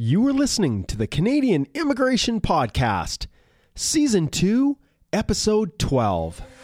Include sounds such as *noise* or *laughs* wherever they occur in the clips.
You are listening to the Canadian Immigration Podcast, Season 2, Episode 12.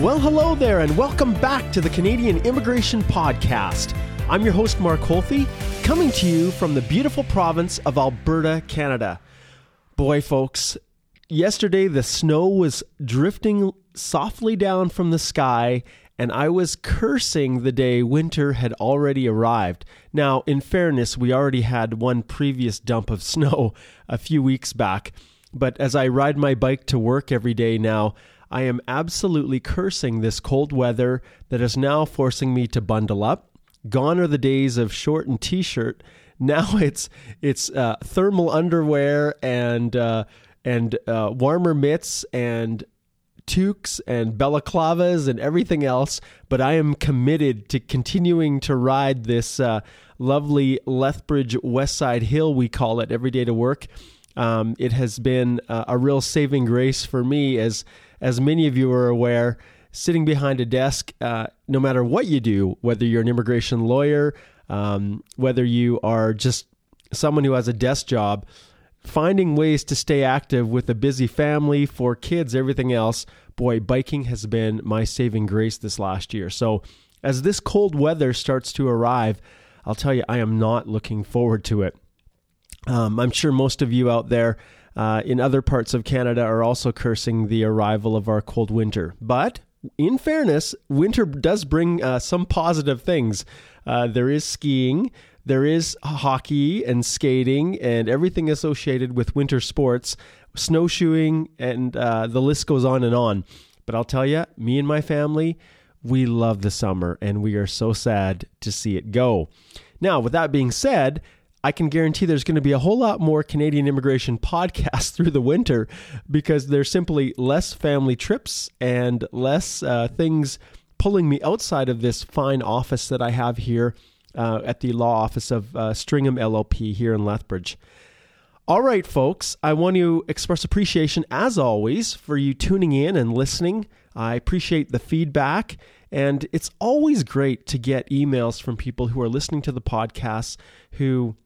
Well, hello there, and welcome back to the Canadian Immigration Podcast. I'm your host, Mark Holthe, coming to you from the beautiful province of Alberta, Canada. Boy, folks, yesterday the snow was drifting softly down from the sky, and I was cursing the day winter had already arrived. Now, in fairness, we already had one previous dump of *laughs* snow a few weeks back, but as I ride my bike to work every day now, I am absolutely cursing this cold weather that is now forcing me to bundle up. Gone are the days of short and t-shirt. *laughs* Now it's it's uh, thermal underwear and uh, and uh, warmer mitts and toques and balaclavas and everything else. But I am committed to continuing to ride this uh, lovely Lethbridge West Side Hill, we call it, every day to work. Um, it has been uh, a real saving grace for me as as many of you are aware, sitting behind a desk, uh, no matter what you do, whether you're an immigration lawyer, um, whether you are just someone who has a desk job, finding ways to stay active with a busy family, four kids, everything else, boy, biking has been my saving grace this last year. So, as this cold weather starts to arrive, I'll tell you, I am not looking forward to it. Um, I'm sure most of you out there uh, in other parts of Canada are also cursing the arrival of our cold winter. But in fairness, winter does bring uh, some positive things. Uh, there is skiing, there is hockey and skating, and everything associated with winter sports, snowshoeing, and uh, the list goes on and on. But I'll tell you, me and my family, we love the summer, and we are so sad to see it go. Now, with that being said, I can guarantee there's going to be a whole lot more Canadian immigration *laughs* podcasts through the winter because there's simply less family trips and less uh, things pulling me outside of this fine office that I have here uh, at the law office of uh, Stringam LLP here in Lethbridge. All right, folks, I want to express appreciation as always for you tuning in and listening. I appreciate the feedback. And it's always great to get emails from people who are listening to the podcast who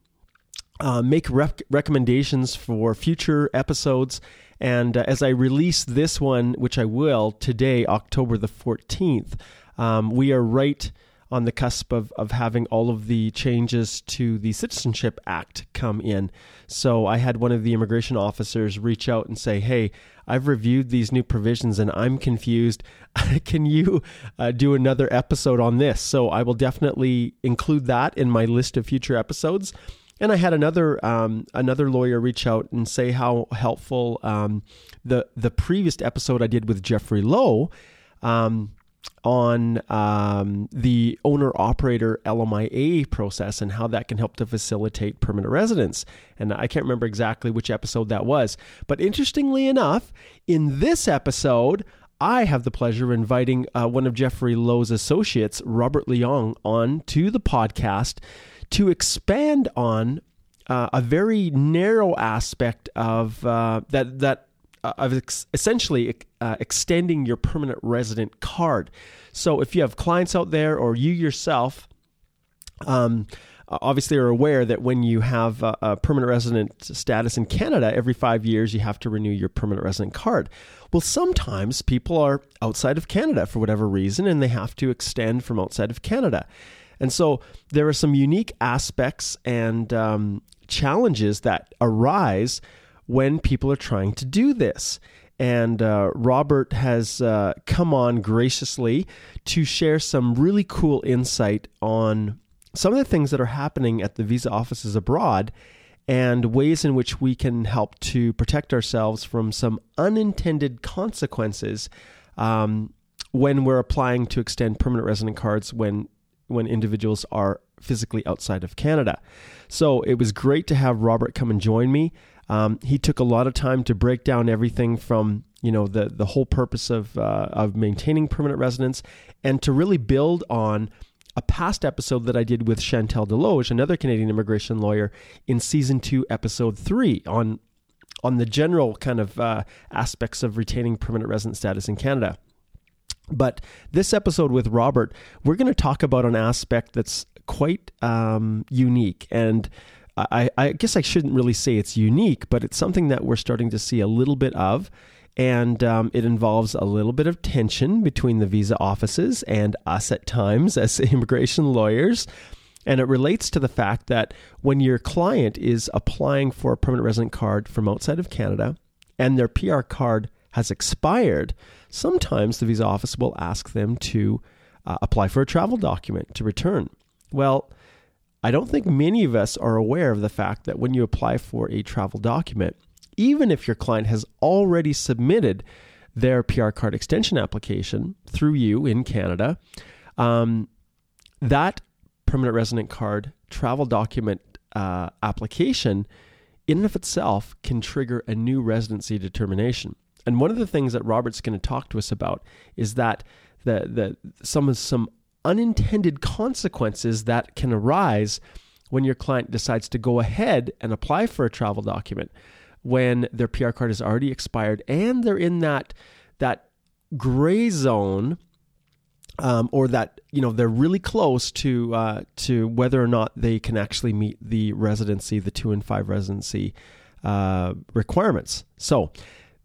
uh, make rec- recommendations for future episodes. And uh, as I release this one, which I will today, October the 14th, um, we are right on the cusp of, of having all of the changes to the Citizenship Act come in. So I had one of the immigration officers reach out and say, Hey, I've reviewed these new provisions and I'm confused. *laughs* Can you uh, do another episode on this? So I will definitely include that in my list of future episodes. And I had another um, another lawyer reach out and say how helpful um, the the previous episode I did with Jeffrey Lowe um, on um, the owner operator LMIA process and how that can help to facilitate permanent residence. And I can't remember exactly which episode that was, but interestingly enough, in this episode. I have the pleasure of inviting uh, one of Jeffrey Lowe's associates, Robert Leong, on to the podcast to expand on uh, a very narrow aspect of uh, that that uh, of ex- essentially uh, extending your permanent resident card. So if you have clients out there or you yourself. Um, obviously are aware that when you have a, a, permanent resident status in Canada, every five years you have to renew your permanent resident card. Well, sometimes people are outside of Canada for whatever reason and they have to extend from outside of Canada. And so there are some unique aspects and um, challenges that arise when people are trying to do this. And uh, Robert has uh, come on graciously to share some really cool insight on some of the things that are happening at the visa offices abroad and ways in which we can help to protect ourselves from some unintended consequences um, when we're applying to extend permanent resident cards when when individuals are physically outside of Canada. So it was great to have Robert come and join me. Um, he took a lot of time to break down everything from you know the the whole purpose of uh, of maintaining permanent residence and to really build on a past episode that I did with Chantal Desloges, another Canadian immigration lawyer, in season two, episode three, on on the general kind of uh, aspects of retaining permanent resident status in Canada. But this episode with Robert, we're going to talk about an aspect that's quite um, unique. And I, I guess I shouldn't really say it's unique, but it's something that we're starting to see a little bit of. And um, it involves a little bit of tension between the visa offices and us at times as *laughs* immigration lawyers. And it relates to the fact that when your client is applying for a permanent resident card from outside of Canada and their PR card has expired, sometimes the visa office will ask them to uh, apply for a travel document to return. Well, I don't think many of us are aware of the fact that when you apply for a travel document, even if your client has already submitted their PR card extension application through you in Canada, um, that permanent resident card travel document uh, application, in and of itself, can trigger a new residency determination. And one of the things that Robert's going to talk to us about is that the, the some some unintended consequences that can arise when your client decides to go ahead and apply for a travel document when their PR card is already expired and they're in that that gray zone um, or that you know they're really close to uh, to whether or not they can actually meet the residency, the two and five residency uh, requirements. So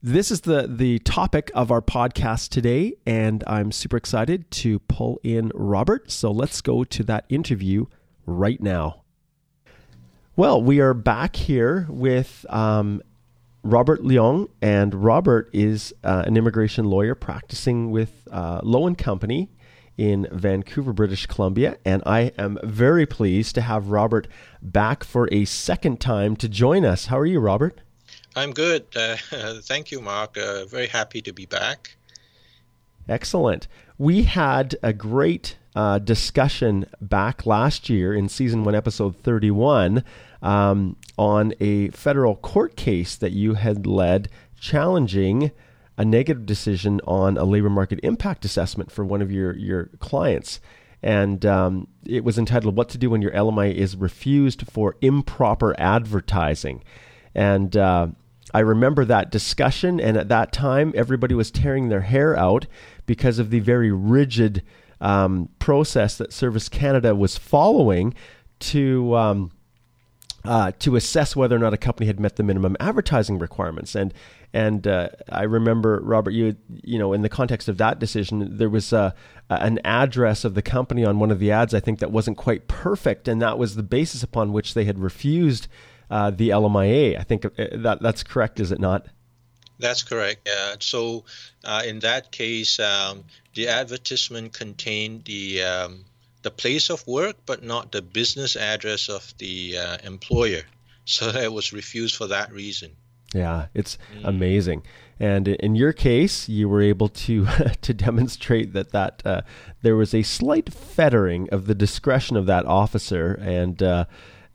this is the the topic of our podcast today, and I'm super excited to pull in Robert. So let's go to that interview right now. Well, we are back here with um, Robert Leong, and Robert is uh, an immigration lawyer practicing with uh, Lowe and Company in Vancouver, British Columbia. And I am very pleased to have Robert back for a second time to join us. How are you, Robert? I'm good. Uh, *laughs* thank you, Mark. Uh, very happy to be back. Excellent. We had a great uh, discussion back last year in season one, episode 31, um, on a federal court case that you had led challenging a negative decision on a labor market impact assessment for one of your, your clients. And um, it was entitled What to Do When Your LMI is Refused for Improper Advertising. And uh, I remember that discussion, and at that time, everybody was tearing their hair out because of the very rigid um, process that Service Canada was following to. Um, uh, to assess whether or not a company had met the minimum advertising requirements, and and uh, I remember Robert, you you know, in the context of that decision, there was uh, an address of the company on one of the ads. I think that wasn't quite perfect, and that was the basis upon which they had refused uh, the LMIA. I think uh, that that's correct, is it not? That's correct. Yeah. So uh, in that case, um, the advertisement contained the um, the place of work, but not the business address of the uh, employer. *laughs* So it was refused for that reason. Yeah, it's mm. amazing. And in your case, you were able to *laughs* to demonstrate that that uh, there was a slight fettering of the discretion of that officer, and uh,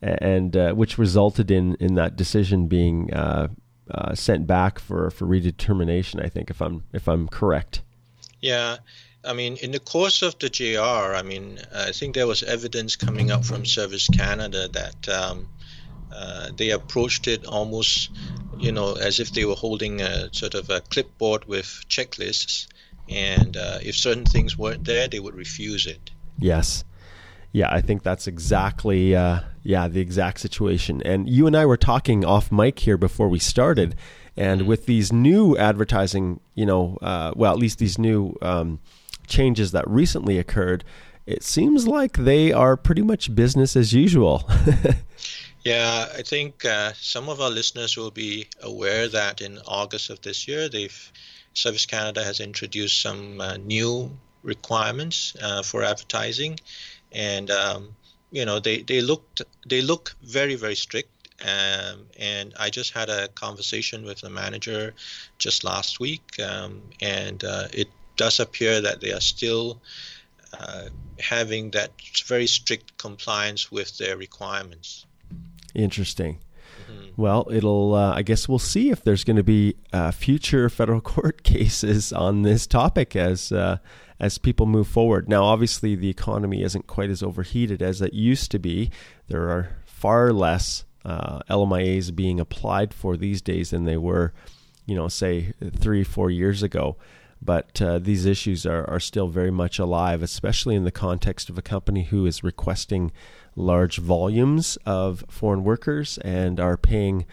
and uh, which resulted in in that decision being uh, uh, sent back for for redetermination. I think if I'm if I'm correct. Yeah. I mean, in the course of the JR, I mean, I think there was evidence coming up from Service Canada that um, uh, they approached it almost, you know, as if they were holding a sort of a clipboard with checklists, and uh, if certain things weren't there, they would refuse it. Yes, yeah, I think that's exactly uh, yeah the exact situation. And you and I were talking off mic here before we started, and mm-hmm. with these new advertising, you know, uh, well at least these new um, changes that recently occurred, it seems like they are pretty much business as usual. *laughs* yeah, I think uh, some of our listeners will be aware that in August of this year, they've Service Canada has introduced some uh, new requirements uh, for advertising and um, you know they they looked they look very very strict. Um, and I just had a conversation with the manager just last week, um, and uh, it does appear that they are still uh, having that very strict compliance with their requirements. Interesting. Mm-hmm. Well, it'll. Uh, I guess we'll see if there's going to be uh, future federal *laughs* court cases on this topic as uh, as people move forward. Now, obviously, the economy isn't quite as overheated as it used to be. There are far less uh, LMIAs being applied for these days than they were, you know, say three, four years ago. But uh, these issues are, are still very much alive, especially in the context of a company who is requesting large volumes of foreign workers and are paying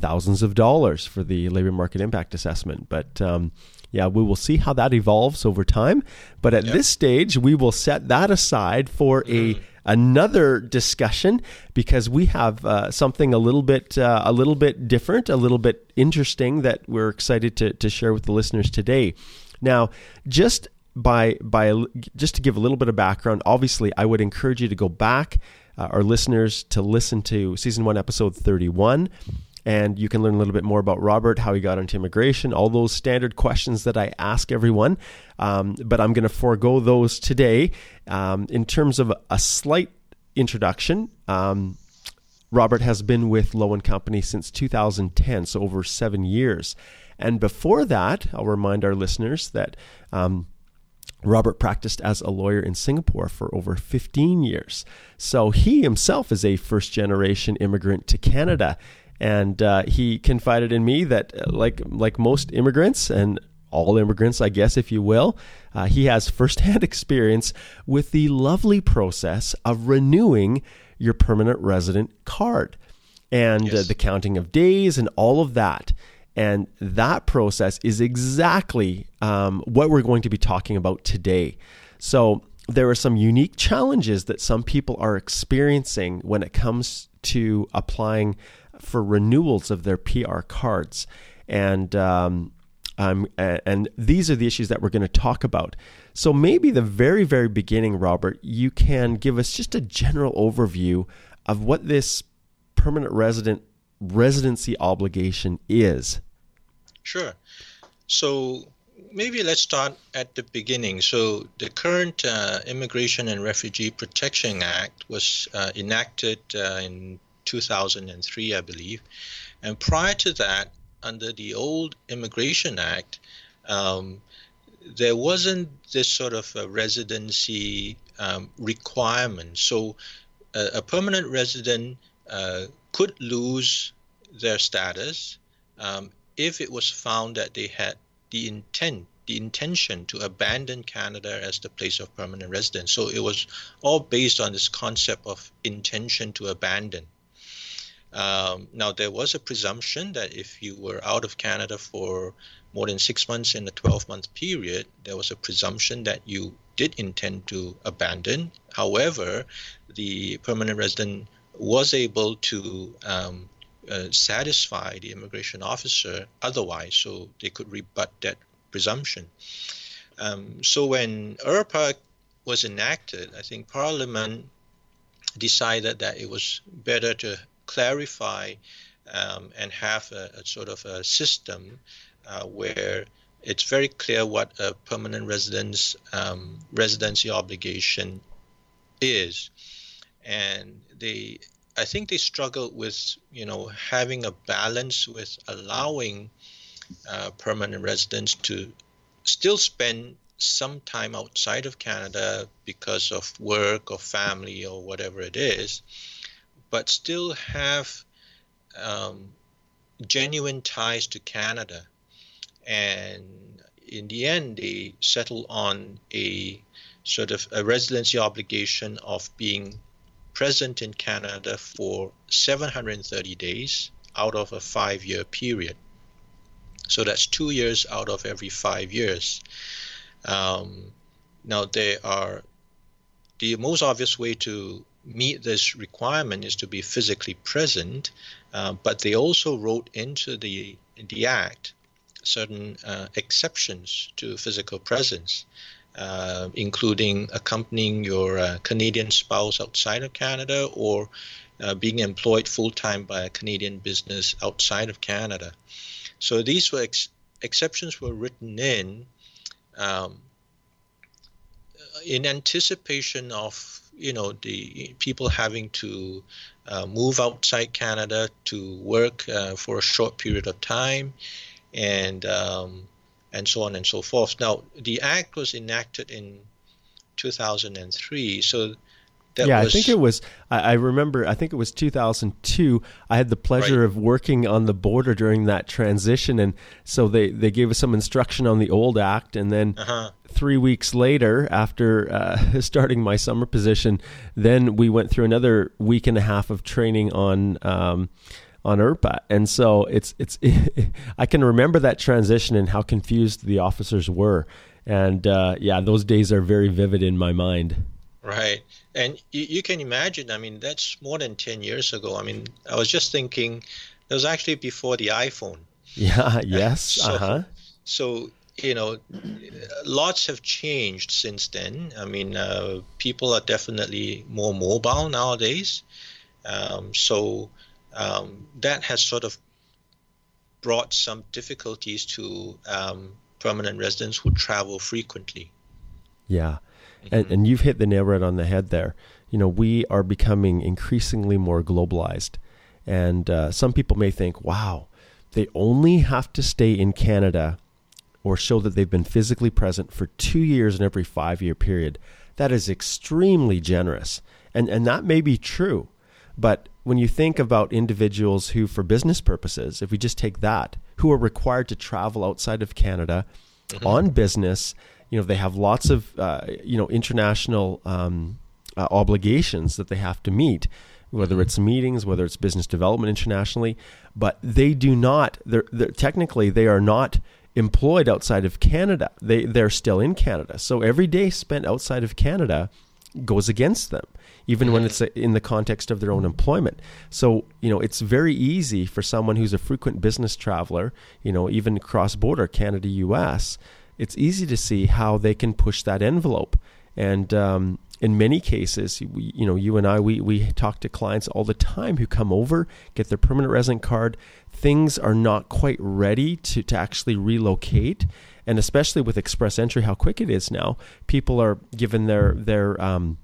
thousands of dollars for the labor market impact assessment. But um, yeah, we will see how that evolves over time. But at yep. this stage, we will set that aside for a mm. another discussion because we have uh, something a little bit uh, a little bit different, a little bit interesting that we're excited to to share with the listeners today. Now, just by by just to give a little bit of background, obviously, I would encourage you to go back, uh, our listeners, to listen to season one, episode thirty-one and you can learn a little bit more about Robert, how he got into immigration, all those standard questions that I ask everyone. Um, but I'm going to forego those today. Um, in terms of a slight introduction, um, Robert has been with Lowe and Company since 2010, so over seven years. And before that, I'll remind our listeners that um, Robert practiced as a lawyer in Singapore for over 15 years. So he himself is a first generation immigrant to Canada and uh, he confided in me that, uh, like like most immigrants and all immigrants, I guess, if you will, uh, he has firsthand *laughs* experience with the lovely process of renewing your permanent resident card and uh, yes. uh, the counting of days and all of that. And that process is exactly um, what we're going to be talking about today. So, there are some unique challenges that some people are experiencing when it comes to applying for renewals of their PR cards. And um, and these are the issues that we're going to talk about. So maybe the very, very beginning, Robert, you can give us just a general overview of what this permanent resident residency obligation is. Sure. So maybe let's start at the beginning. So the current uh, Immigration and Refugee Protection Act was uh, enacted uh, in 2003, I believe. And prior to that, under the old Immigration Act, um, there wasn't this sort of residency um, requirement. So a, a permanent resident uh, could lose their status um, if it was found that they had the intent the intention to abandon Canada as the place of permanent residence. So it was all based on this concept of intention to abandon. Um, now, there was a presumption that if you were out of Canada for more than six months in a 12 month period, there was a presumption that you did intend to abandon. However, the permanent resident was able to um, uh, satisfy the immigration officer otherwise, so they could rebut that presumption. Um, so when IRPA was enacted, I think Parliament decided that it was better to clarify um, and have a, a, sort of a system uh, where it's very clear what a permanent residence um, residency obligation is, and they, I think they struggle with you know having a balance with allowing uh, permanent residents to still spend some time outside of Canada because of work or family or whatever it is, but still have um, genuine ties to Canada. And in the end, they settle on a sort of a residency obligation of being present in Canada for 730 days out of a five year period. So that's two years out of every five years. Um, now, there are the most obvious way to meet this requirement is to be physically present, uh, but they also wrote into the the act certain uh, exceptions to physical presence, uh, including accompanying your uh, Canadian spouse outside of Canada or uh, being employed full time by a Canadian business outside of Canada. So these were ex- exceptions were written in um, in anticipation of you know the people having to uh, move outside Canada to work uh, for a short period of time, and um, and so on and so forth. Now, the act was enacted in 2003, so yeah, was... I think it was. I, I, remember. I think it was 2002. I had the pleasure right. of working on the border during that transition, and so they they gave us some instruction on the old act, and then. Uh-huh. Three weeks later, after uh, *laughs* starting my summer position, then we went through another week and a half of training on um, on IRPA. and so it's it's. *laughs* I can remember that transition and how confused the officers were, and uh, yeah, those days are very vivid in my mind. Right. And you, you, can imagine, I mean, that's more than 10 years ago. I mean, I was just thinking, it was actually before the iPhone. Yeah, *laughs* yes. so, uh-huh. So, you know, lots have changed since then. I mean, uh, people are definitely more mobile nowadays. Um, so um, that has sort of brought some difficulties to um, permanent residents who travel frequently. Yeah. Mm-hmm. And, and you've hit the nail right on the head there. You know, we are becoming increasingly more globalized. And uh, some people may think, wow, they only have to stay in Canada or show that they've been physically present for two years in every five year period. That is extremely generous. And, and that may be true. But when you think about individuals who, for business purposes, if we just take that, who are required to travel outside of Canada mm-hmm. on business you know they have lots of uh, you know international um, uh, obligations that they have to meet whether mm-hmm. it's meetings whether it's business development internationally but they do not they're, they're, technically they are not employed outside of Canada they they're still in Canada so every day spent outside of Canada goes against them even when it's in the context of their own employment. So, you know, it's very easy for someone who's a frequent business traveler, you know, even cross border, Canada, US, it's easy to see how they can push that envelope. And um, in many cases, we, you know, you and I, we, we talk to clients all the time who come over, get their permanent resident card. Things are not quite ready to, to actually relocate. And especially with express entry, how quick it is now, people are given their, their, um,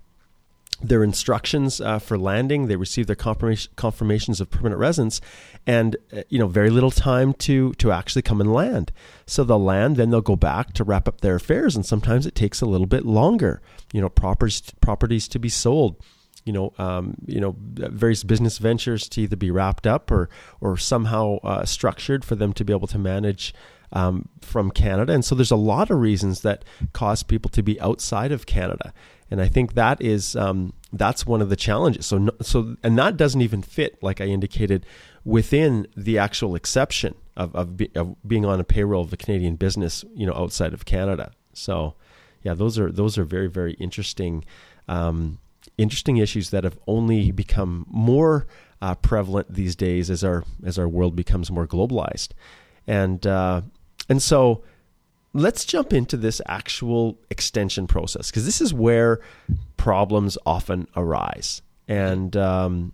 their instructions uh, for landing. They receive their confirmation, confirmations of permanent residence, and uh, you know very little time to to actually come and land. So they'll land, then they'll go back to wrap up their affairs, and sometimes it takes a little bit longer. You know, properties properties to be sold. You know, um, you know, various business ventures to either be wrapped up or or somehow uh, structured for them to be able to manage um, from Canada. And so there's a lot of reasons that cause people to be outside of Canada and I think that is um, that's one of the challenges. So so and that doesn't even fit, like I indicated, within the actual exception of of, be, of being on a payroll of a Canadian business, you know, outside of Canada. So yeah, those are those are very very interesting. Um, interesting issues that have only become more uh, prevalent these days as our as our world becomes more globalized, and uh, and so let's jump into this actual extension process because this is where problems often arise. And um,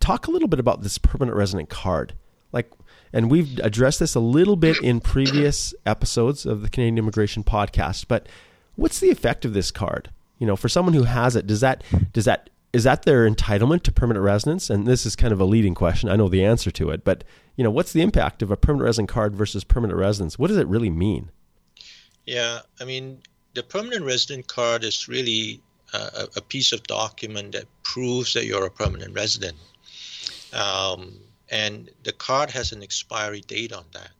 talk a little bit about this permanent resident card. Like, and we've addressed this a little bit in previous episodes of the Canadian Immigration Podcast. But what's the effect of this card? You know, for someone who has it, does that does that is that their entitlement to permanent residence? And this is kind of a leading question. I know the answer to it, but you know, what's the impact of a permanent resident card versus permanent residence? What does it really mean? Yeah, I mean, the permanent resident card is really a, a piece of document that proves that you're a permanent resident. Um, and the card has an expiry date on that.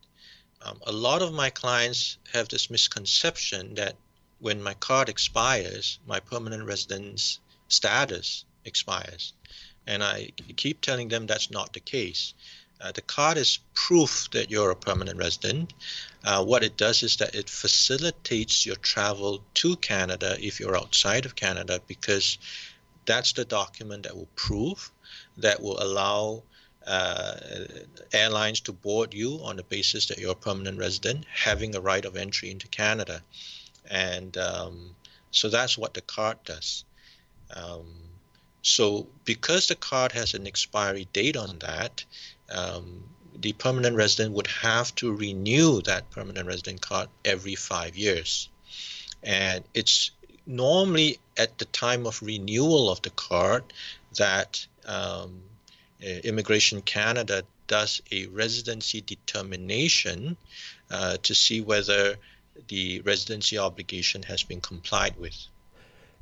Um, a lot of my clients have this misconception that when my card expires, my permanent residence status expires. And I keep telling them that's not the case. Uh, the card is proof that you're a permanent resident. Uh, what it does is that it facilitates your travel to Canada if you're outside of Canada because that's the document that will prove that will allow uh, airlines to board you on the basis that you're a permanent resident, having a right of entry into Canada. And um, so that's what the card does. Um, so, because the card has an expiry date on that, um, the permanent resident would have to renew that permanent resident card every five years. And it's normally at the time of renewal of the card, that um, Immigration Canada does a residency determination uh, to see whether the residency obligation has been complied with.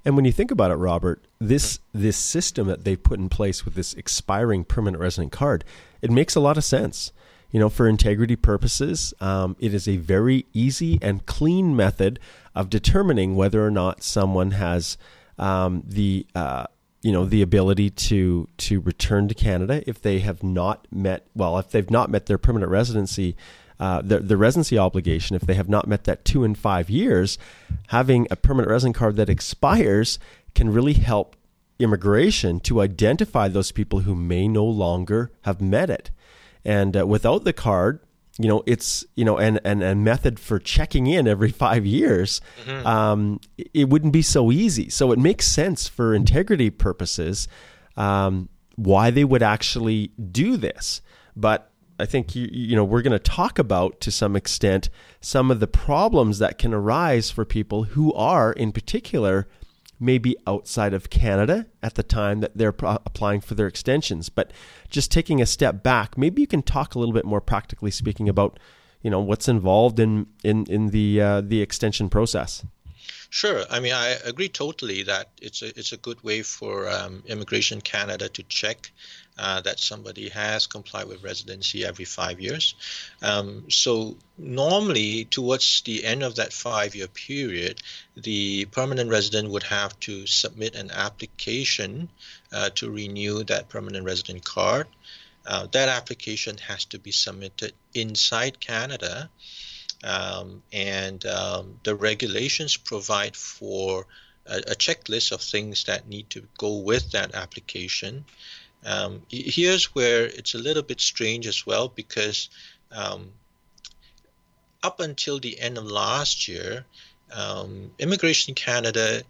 And when you think about it, Robert, this this system that they've put in place with this expiring permanent resident card, it makes a lot of sense. You know, for integrity purposes, um, it is a very easy and clean method of determining whether or not someone has um, the uh, you know the ability to to return to Canada if they have not met well if they've not met their permanent residency uh, the, the residency obligation if they have not met that two and five years having a permanent resident card that expires can really help immigration to identify those people who may no longer have met it. And uh, without the card you know it's you know and and a method for checking in every five years mm-hmm. um, it wouldn't be so easy. So it makes sense for integrity purposes um, why they would actually do this. But i think you, you know we're going to talk about to some extent some of the problems that can arise for people who are in particular maybe outside of Canada at the time that they're applying for their extensions. But just taking a step back, maybe you can talk a little bit more practically speaking about, you know, what's involved in in in the uh, the extension process. Sure. I mean, I agree totally that it's a it's a good way for um, Immigration Canada to check uh, that somebody has complied with residency every five years. Um, so normally, towards the end of that five-year period, the permanent resident would have to submit an application uh, to renew that permanent resident card. Uh, that application has to be submitted inside Canada. Um, and um, the regulations provide for a, a, checklist of things that need to go with that application. Um, here's where it's a little bit strange as well because um, up until the end of last year, um, Immigration Canada,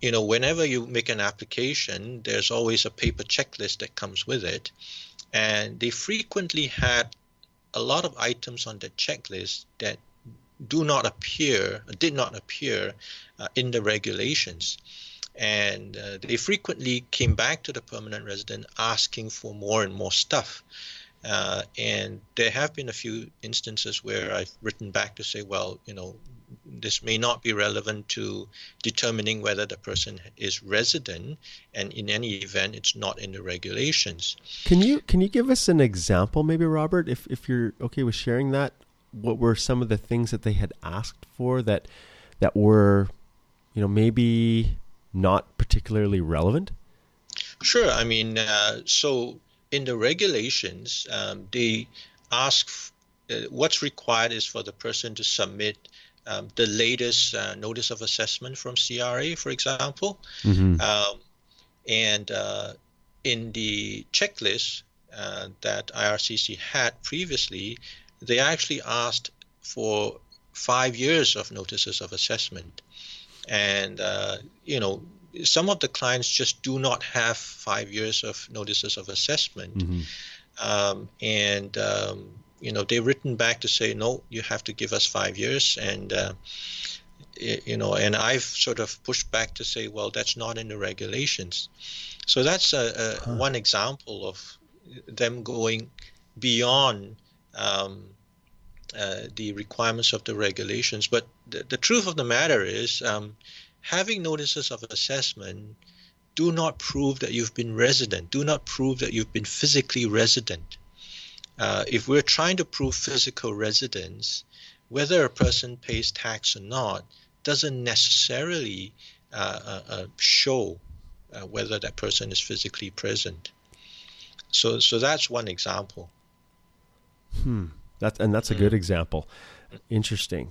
you know, whenever you make an application, there's always a paper checklist that comes with it. And they frequently had a lot of items on the checklist that do not appear, did not appear uh, in the regulations and uh, they frequently came back to the permanent resident asking for more and more stuff. Uh, and there have been a few instances where I've written back to say, well, you know, this may not be relevant to determining whether the person is resident, and in any event, it's not in the regulations. Can you can you give us an example, maybe, Robert, if if you're okay with sharing that? What were some of the things that they had asked for that that were, you know, maybe not particularly relevant? Sure. I mean, uh, so in the regulations, um, they ask f- uh, what's required is for the person to submit um, the latest uh, notice of assessment from CRA, for example. Mm-hmm. Um, and uh, in the checklist uh, that IRCC had previously, they actually asked for five years of notices of assessment and uh, you know some of the clients just do not have five years of notices of assessment mm-hmm. um, and um, you know they've written back to say no you have to give us five years and uh, you know and i've sort of pushed back to say well that's not in the regulations so that's a, a huh. one example of them going beyond um, uh, the requirements of the regulations. But the, the truth of the matter is, um, having notices of assessment do not prove that you've been resident, do not prove that you've been physically resident. Uh, if we're trying to prove physical residence, whether a person pays tax or not doesn't necessarily uh, uh, uh show uh, whether that person is physically present. So, so that's one example. Hmm. That's and that's a good mm-hmm. example. Interesting.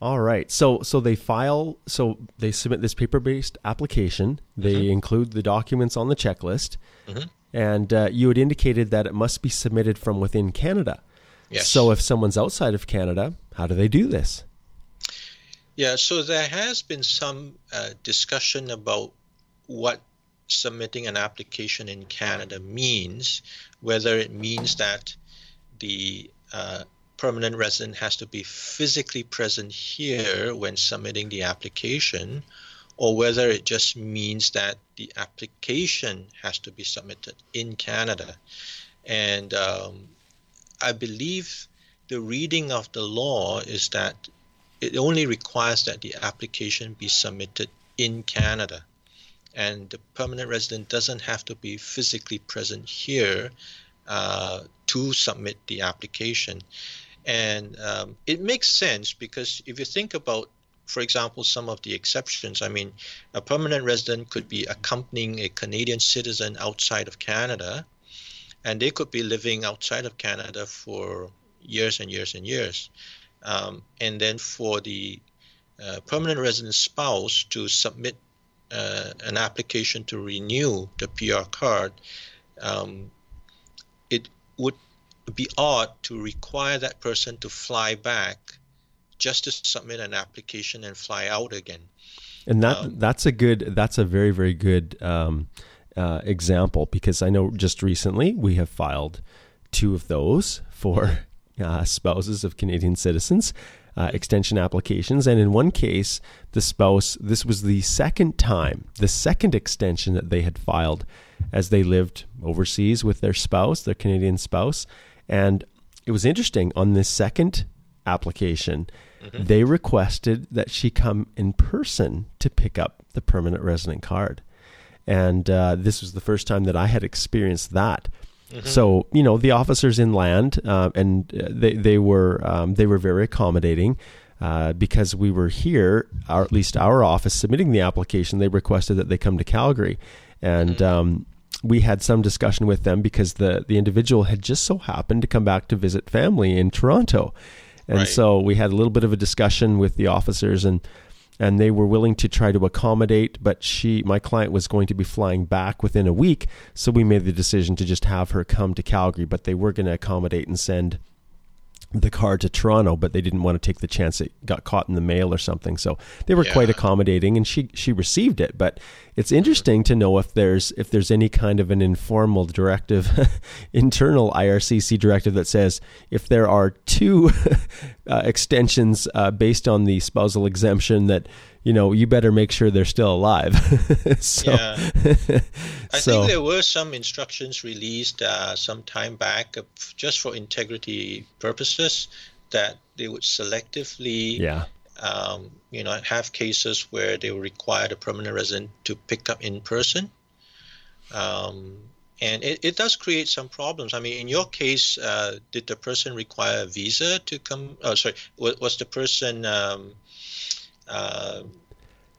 All right. So so they file so they submit this paper-based application. They mm-hmm. include the documents on the checklist. Mm-hmm. And uh, you had indicated that it must be submitted from within Canada. Yes. So if someone's outside of Canada, how do they do this? Yeah, so there has been some uh, discussion about what submitting an application in Canada means, whether it means that the uh, permanent resident has to be physically present here when submitting the application, or whether it just means that the application has to be submitted in Canada. And um, I believe the reading of the law is that it only requires that the application be submitted in Canada. And the permanent resident doesn't have to be physically present here uh, to submit the application. And um, it makes sense because if you think about, for example, some of the exceptions, I mean, a permanent resident could be accompanying a Canadian citizen outside of Canada, and they could be living outside of Canada for years and years and years. Um, and then for the uh, permanent resident spouse to submit uh, an application to renew the PR card, um, it would be odd to require that person to fly back just to submit an application and fly out again. And that um, that's a good that's a very very good um, uh, example because I know just recently we have filed two of those for *laughs* uh, spouses of Canadian citizens. Uh, extension applications. And in one case, the spouse, this was the second time, the second extension that they had filed as they lived overseas with their spouse, their Canadian spouse. And it was interesting on this second application, mm-hmm. they requested that she come in person to pick up the permanent resident card. And uh, this was the first time that I had experienced that. Mm-hmm. So you know the officers inland, uh, and they they were um, they were very accommodating. Uh, because we were here, or at least our office submitting the application, they requested that they come to Calgary, and mm-hmm. um, we had some discussion with them because the the individual had just so happened to come back to visit family in Toronto, and right. so we had a little bit of a discussion with the officers and and they were willing to try to accommodate but she my client was going to be flying back within a week so we made the decision to just have her come to Calgary but they were going to accommodate and send the car to Toronto, but they didn't want to take the chance it got caught in the mail or something. So they were yeah. quite accommodating, and she she received it. But it's interesting to know if there's if there's any kind of an informal directive, *laughs* internal IRCC directive that says if there are two *laughs* uh, extensions uh, based on the spousal exemption that you know, you better make sure they're still alive. *laughs* so, yeah. *laughs* I so. think there were some instructions released uh, some time back just for integrity purposes that they would selectively, yeah. um, you know, have cases where they would require the permanent resident to pick up in person. Um, and it, it does create some problems. I mean, in your case, uh, did the person require a visa to come? Oh, sorry, was, was the person um, uh,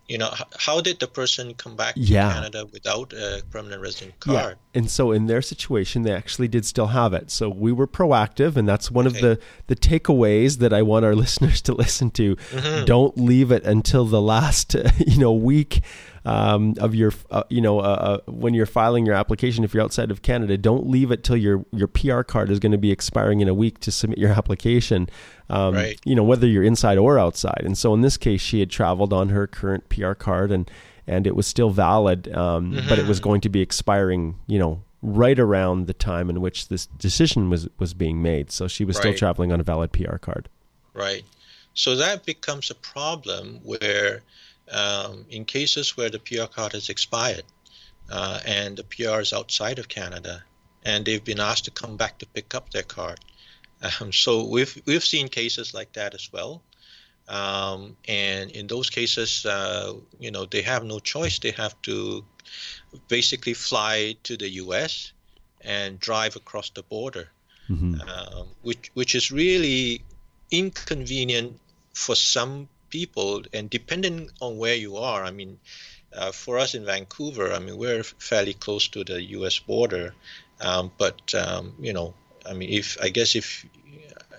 you know, how did the person come back to yeah. Canada without a permanent resident card? Yeah. And so in their situation, they actually did still have it. So we were proactive, and that's one okay. of the the takeaways that I want our *laughs* listeners to listen to. Mm-hmm. Don't leave it until the last, *laughs* you know, week um, of your, uh, you know, uh, uh, when you're filing your application, if you're outside of Canada, don't leave it till your your PR card is going to be expiring in a week to submit your *laughs* application. Um, right. You know, whether you're inside or outside. And so in this case, she had traveled on her current PR card, and and it was still valid, um, mm-hmm. but it was mm-hmm. going to be expiring. You know, right around the time in which this decision was was being made. So she was right. still traveling on a valid PR card. Right. So that becomes a problem where um, in cases where the PR card has expired uh, and the PR is outside of Canada and they've been asked to come back to pick up their card. Um, so we've we've seen cases like that as well. Um, and in those cases, uh, you know, they have no choice. They have to basically fly to the U.S. and drive across the border, mm-hmm. um, which which is really inconvenient for some people, and depending on where you are, I mean, uh, for us in Vancouver, I mean, we're fairly close to the U.S. border, um, but um, you know, I mean, if I guess if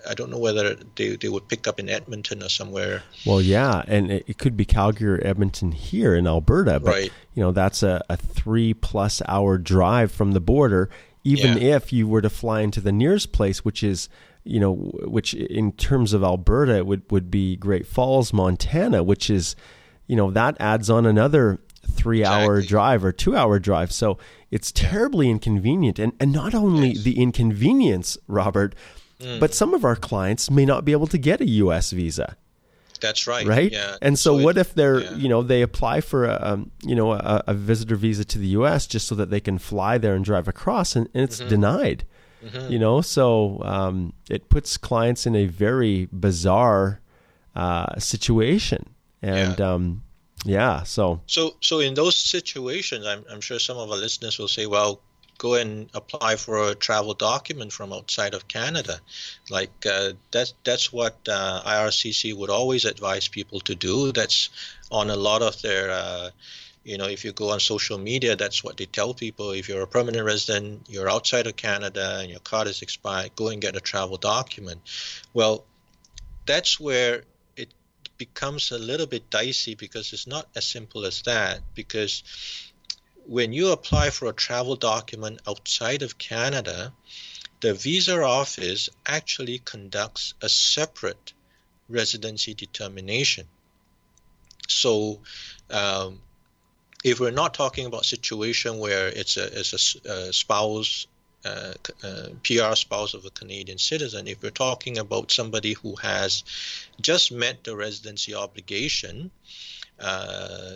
I don't know whether they, they would pick up in Edmonton or somewhere. Well, yeah, and it, it could be Calgary or Edmonton here in Alberta, but right. you know that's a, a three plus hour drive from the border. Even yeah. if you were to fly into the nearest place, which is you know, which in terms of Alberta would would be Great Falls, Montana, which is, you know, that adds on another three hour drive or two hour drive. So it's terribly inconvenient. And and not only yes. the inconvenience, Robert, Mm. But some of our clients may not be able to get a U.S. visa. That's right. Right. Yeah. And so, so what it, if they're, yeah. you know, they apply for a, um, you know, a, a, visitor visa to the U.S. just so that they can fly there and drive across, and, and it's mm-hmm. denied. Mm-hmm. You know, so um, it puts clients in a very bizarre uh, situation, and yeah. Um, yeah, so so so in those situations, I'm I'm sure some of our listeners will say, well, go and apply for a travel document from outside of Canada. Like uh, that's that's what uh, IRCC would always advise people to do. That's on a lot of their. Uh, you know, if you go on social media, that's what they tell people. If you're a permanent resident, you're outside of Canada, and your card is expired, go and get a travel document. Well, that's where it becomes a little bit dicey because it's not as simple as that. Because when you apply for a travel document outside of Canada, the visa office actually conducts a separate residency determination. So, um, if we're not talking about situation where it's a, it's a, a spouse, uh, uh, PR spouse of a Canadian citizen, if we're talking about somebody who has just met the residency obligation, uh,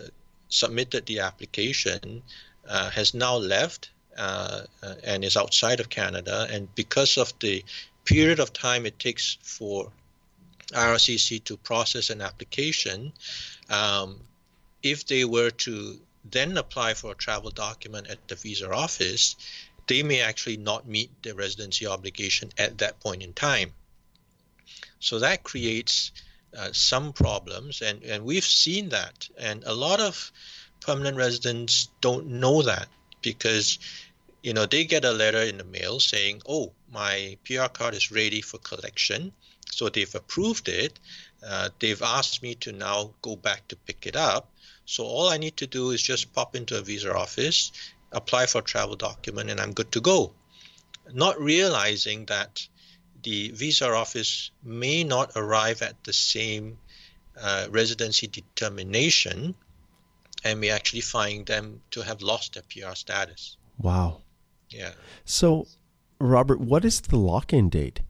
submitted the application, uh, has now left uh, uh, and is outside of Canada. And because of the period of time it takes for IRCC to process an application, um, if they were to then apply for a travel document at the visa office, they may actually not meet the residency obligation at that point in time. So that creates uh, some problems, and, and we've seen that. And a lot of permanent residents don't know that because you know they get a letter in the mail saying, "Oh, my PR card is ready for collection," so they've approved it. Uh, they've asked me to now go back to pick it up. So all I need to do is just pop into a visa office, apply for a travel document, and I'm good to go. Not realizing that the visa office may not arrive at the same uh, residency determination and we actually find them to have lost their PR status. Wow. Yeah. So, Robert, what is the lock in date?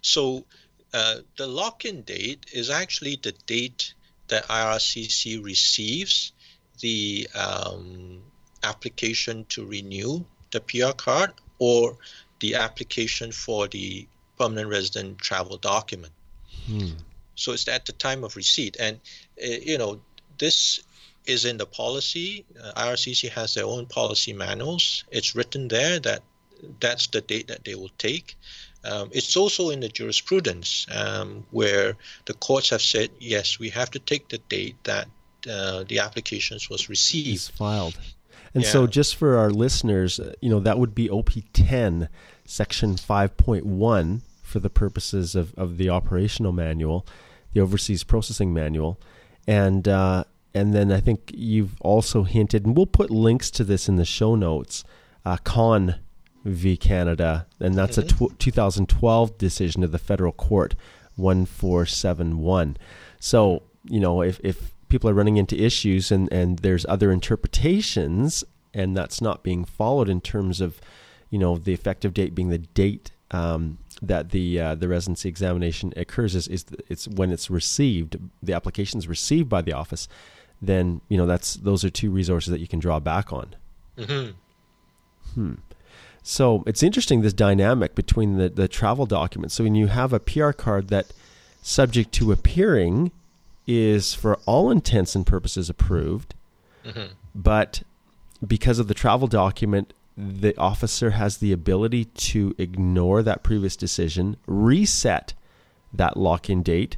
So, uh, the lock in date is actually the date that IRCC receives the um, application to renew the PR card or the application for the permanent resident travel document. Hmm. So it's at the time of receipt, and uh, you know this is in the policy. Uh, IRCC has their own policy manuals. It's written there that that's the date that they will take. Um, it's also in the jurisprudence um, where the courts have said, yes, we have to take the date that uh, the applications was received. It's filed. And yeah. so, just for our listeners, uh, you know, that would be OP 10, section 5.1 for the purposes of, of the operational manual, the overseas processing manual. And, uh, and then I think you've also hinted, and we'll put links to this in the show notes. Uh, Con v. Canada, and that's mm-hmm. a tw- 2012 decision of the federal court, 1471. So, you know, if, if people are running into issues and, and there's other interpretations, and that's not being followed in terms of, you know, the effective date being the date um, that the uh, the residency examination occurs is, is it's when it's received, the application is received by the office then you know that's those are two resources that you can draw back on. Mm-hmm. Hmm. So it's interesting this dynamic between the the travel documents. So when you have a PR card that, subject to appearing, is for all intents and purposes approved, mm-hmm. but because of the travel document, the officer has the ability to ignore that previous decision, reset that lock in date,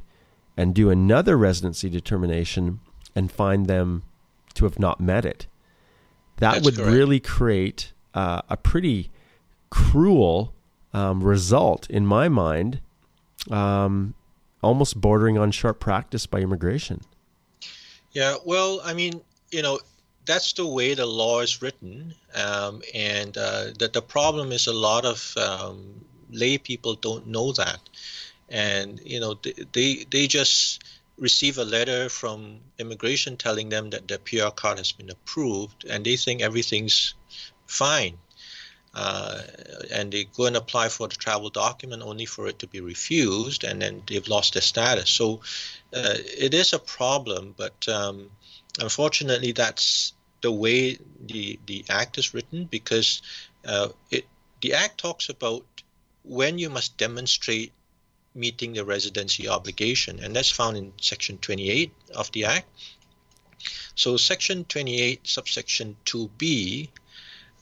and do another residency determination and find them to have not met it. That That's would correct. really create uh, a pretty cruel um, result in my mind, um, almost bordering on sharp practice by immigration. Yeah, well, I mean, you know, that's the way the law is written, um, and uh, that the problem is a lot of um, lay people don't know that, and you know, they they, they just receive a letter from immigration telling them that their PR card has been approved and they think everything's fine. And they go and apply for the travel document only for it to be refused, and then they've lost their status. So uh, it is a problem, but um, unfortunately, that's the way the the act is written because uh, it the act talks about when you must demonstrate meeting the residency obligation, and that's found in section 28 of the act. So section 28, subsection 2b,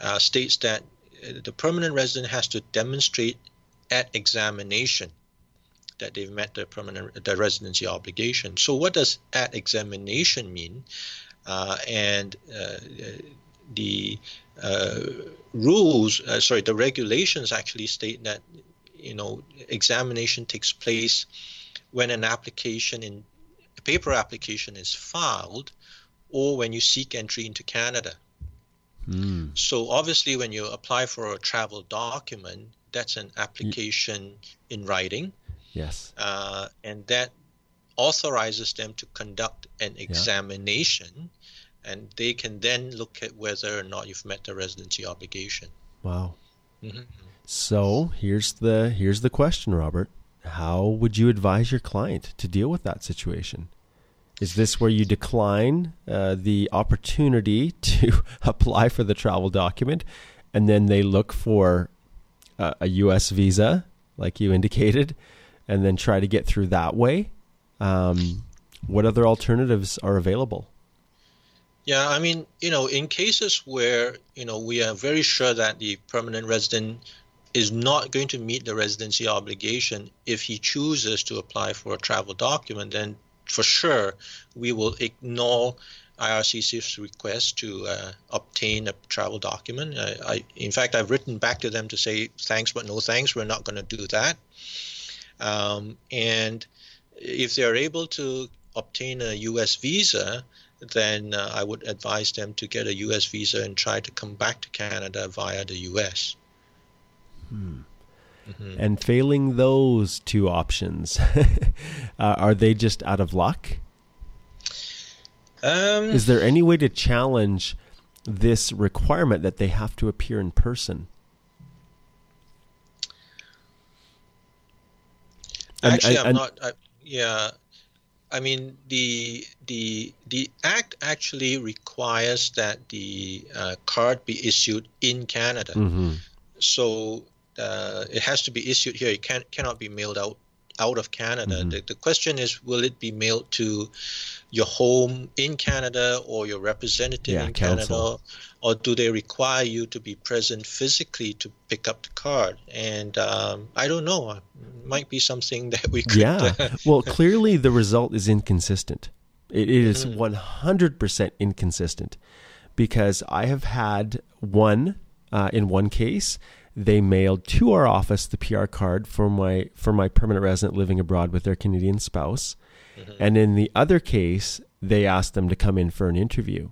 uh, states that the permanent resident has to demonstrate at examination that they've met their permanent the residency obligation. So what does at examination mean? Uh, and uh, the uh, rules, uh, sorry, the regulations actually state that you know examination takes place when an application in a paper application is filed or when you seek entry into Canada. Mm. So obviously, when you apply for a travel document, that's an application in writing. Yes. Uh, and that authorizes them to conduct an examination, yeah. and they can then look at whether or not you've met the residency obligation. Wow. Mm-hmm. So here's the here's the question, Robert. How would you advise your client to deal with that situation? Is this where you decline uh, the opportunity *laughs* to apply for the travel document and then they look for uh, a U.S. visa, like you indicated, and then try to get through that way? Um, what other alternatives are available? Yeah, I mean, you know, in cases where, you know, we are very sure that the permanent resident is not going to meet the residency obligation if he chooses to apply for a travel document, then for sure we will ignore IRCC's request to uh, obtain a travel document. I, in fact, I've written back to them to say thanks, but no thanks. We're not going to do that. Um, and if they are able to obtain a U.S. visa, then uh, I would advise them to get a U.S. visa and try to come back to Canada via the U.S. Hmm. Mm-hmm. And failing those two options, *laughs* uh, are they just out of luck? Um, Is there any way to challenge this requirement that they have to appear in person? Actually, and, and, I'm not. I, yeah, I mean the the the act actually requires that the uh, card be issued in Canada. Mm-hmm. So uh, it has to be issued here. It can cannot be mailed out out of Canada. Mm-hmm. The, the question is, will it be mailed to your home in Canada or your representative yeah, in council. Canada, or do they require you to be present physically to pick up the card? And um, I don't know. It might be something *laughs* that we could. Yeah. Uh, well, clearly the result is inconsistent. It is mm-hmm. 100% inconsistent because I have had one uh, in one case they mailed to our office the PR card for my for my permanent resident living abroad with their Canadian spouse. Mm-hmm. And in the other case, they asked them to come in for an interview.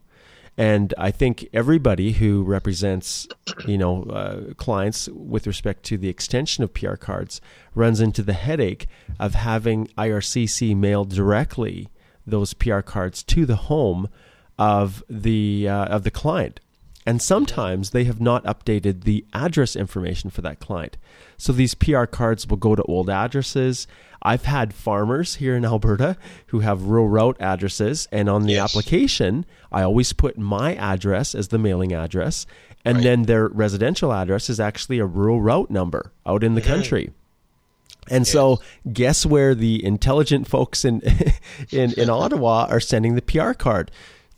And I think everybody who represents, you know, uh, clients with respect to the extension of PR cards runs into the headache of having IRCC mail directly those PR cards to the home of the uh, of the client and sometimes they have not updated the address information for that client. So these PR cards will go to old addresses. I've had farmers here in Alberta who have rural route addresses, and on the yes. application, I always put my address as the mailing address, and right. then their residential address is actually a rural route number out in the mm-hmm. country. And yes. so, guess where the intelligent folks in *laughs* in, in Ottawa are sending the PR card?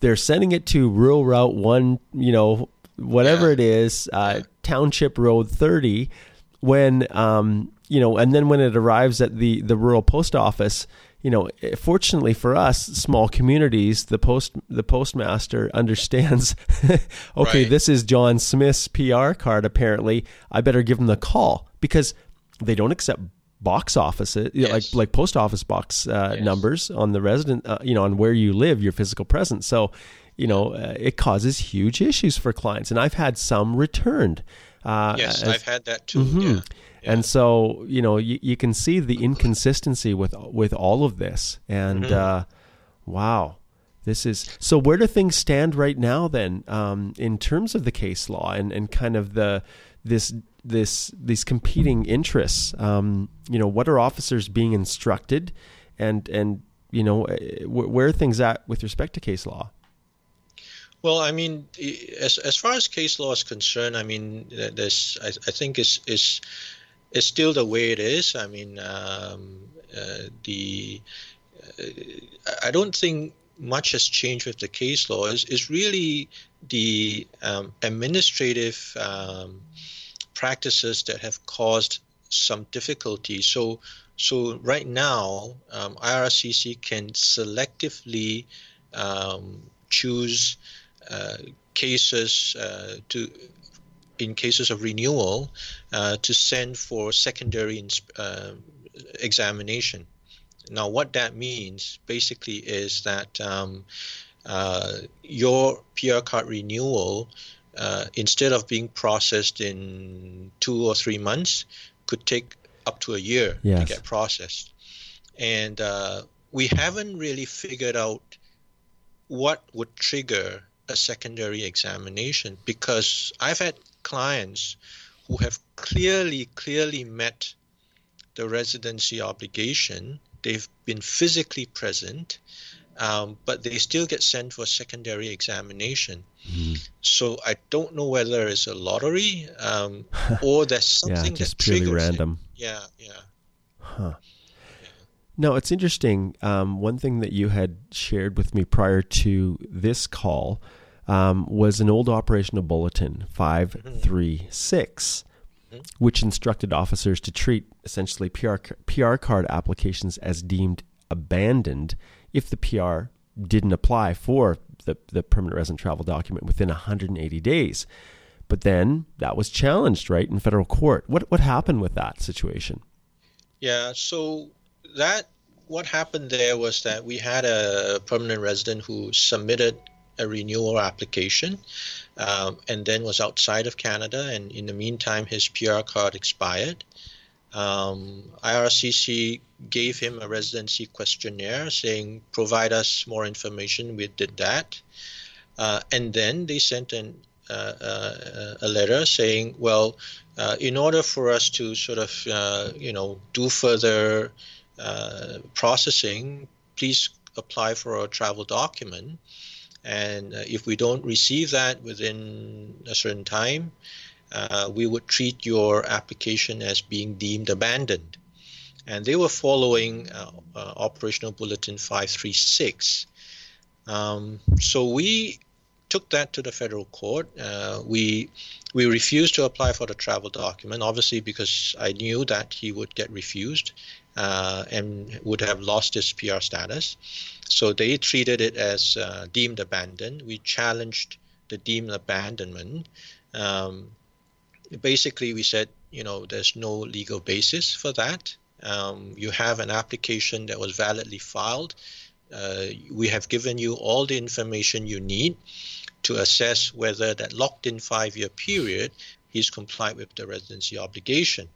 They're sending it to rural route one, you know, whatever yeah. it is, uh, township road 30 when, um, you know, and then when it arrives at the, the rural post office, you know, fortunately for us, small communities, the post the postmaster *laughs* understands. *laughs* okay, right. this is John Smith's PR card. Apparently, I better give him the call because they don't accept box offices, yes. like like post office box uh, yes. numbers on the resident, uh, you know, on where you live, your physical presence. So, you know, uh, it causes huge issues for clients, and I've had some returned. Uh, yes, as, I've had that too. Mm-hmm. Yeah. Yeah. And so, you know, you, you can see the inconsistency with with all of this, and mm-hmm. Uh, wow, This is so. Where do things stand right now, then, um, in terms of the case law and, and kind of the this this these competing interests? Um, you know, what are officers being instructed, and and you know, eh, where are things at with respect to case law? Well, I mean, as as far as case law is concerned, I mean, there's I, I think is is is still the way it is. I mean, um, uh, the uh, I don't think much has changed with the case law. Is is really the um, administrative um, practices that have caused some difficulty. So so right now, um, IRCC can selectively um, choose uh, cases uh, to in cases of renewal uh, to send for secondary uh, examination. Now, what that means basically is that um, uh, your PR card renewal, uh, instead of being processed in two or three months, could take up to a year yes. to get processed. And uh, we haven't really figured out what would trigger a secondary examination because I've had clients who have clearly, clearly met the residency obligation. They've been physically present, um, but they still get sent for secondary examination. Mm-hmm. So I don't know whether it's a lottery um, *laughs* or there's something yeah, just that purely random. It. Yeah, yeah. Huh. No, it's interesting. Um, one thing that you had shared with me prior to this call um, was an old operational bulletin 536, mm-hmm. which instructed officers to treat essentially PR, PR card applications as deemed abandoned if the PR didn't apply for the, the permanent resident travel document within 180 days. But then that was challenged, right, in federal court. What what happened with that situation? Yeah, so that what happened there was that we had a permanent resident who submitted a renewal application um, and then was outside of Canada, and in the meantime, his PR card expired. Um, IRCC gave him a residency questionnaire saying, provide us more information. We did that. Uh, and then they sent an, uh, uh, a letter saying, well, uh, in order for us to sort of, uh, you know, do further uh, processing, please apply for a travel document. And if we don't receive that within a certain time, uh, we would treat your application as being deemed abandoned. And they were following uh, uh, Operational Bulletin 536. Um, so we took that to the federal court. Uh, we we refused to apply for the travel document, obviously because I knew that he would get refused uh, and would have lost his PR status. So they treated it as deemed abandoned. We challenged the deemed abandonment. Um, basically we said, you know, there's no legal basis for that. Um, you have an application that was validly filed. Uh, we have given you all the information you need to assess whether that locked in five year period he's complied with the residency obligation.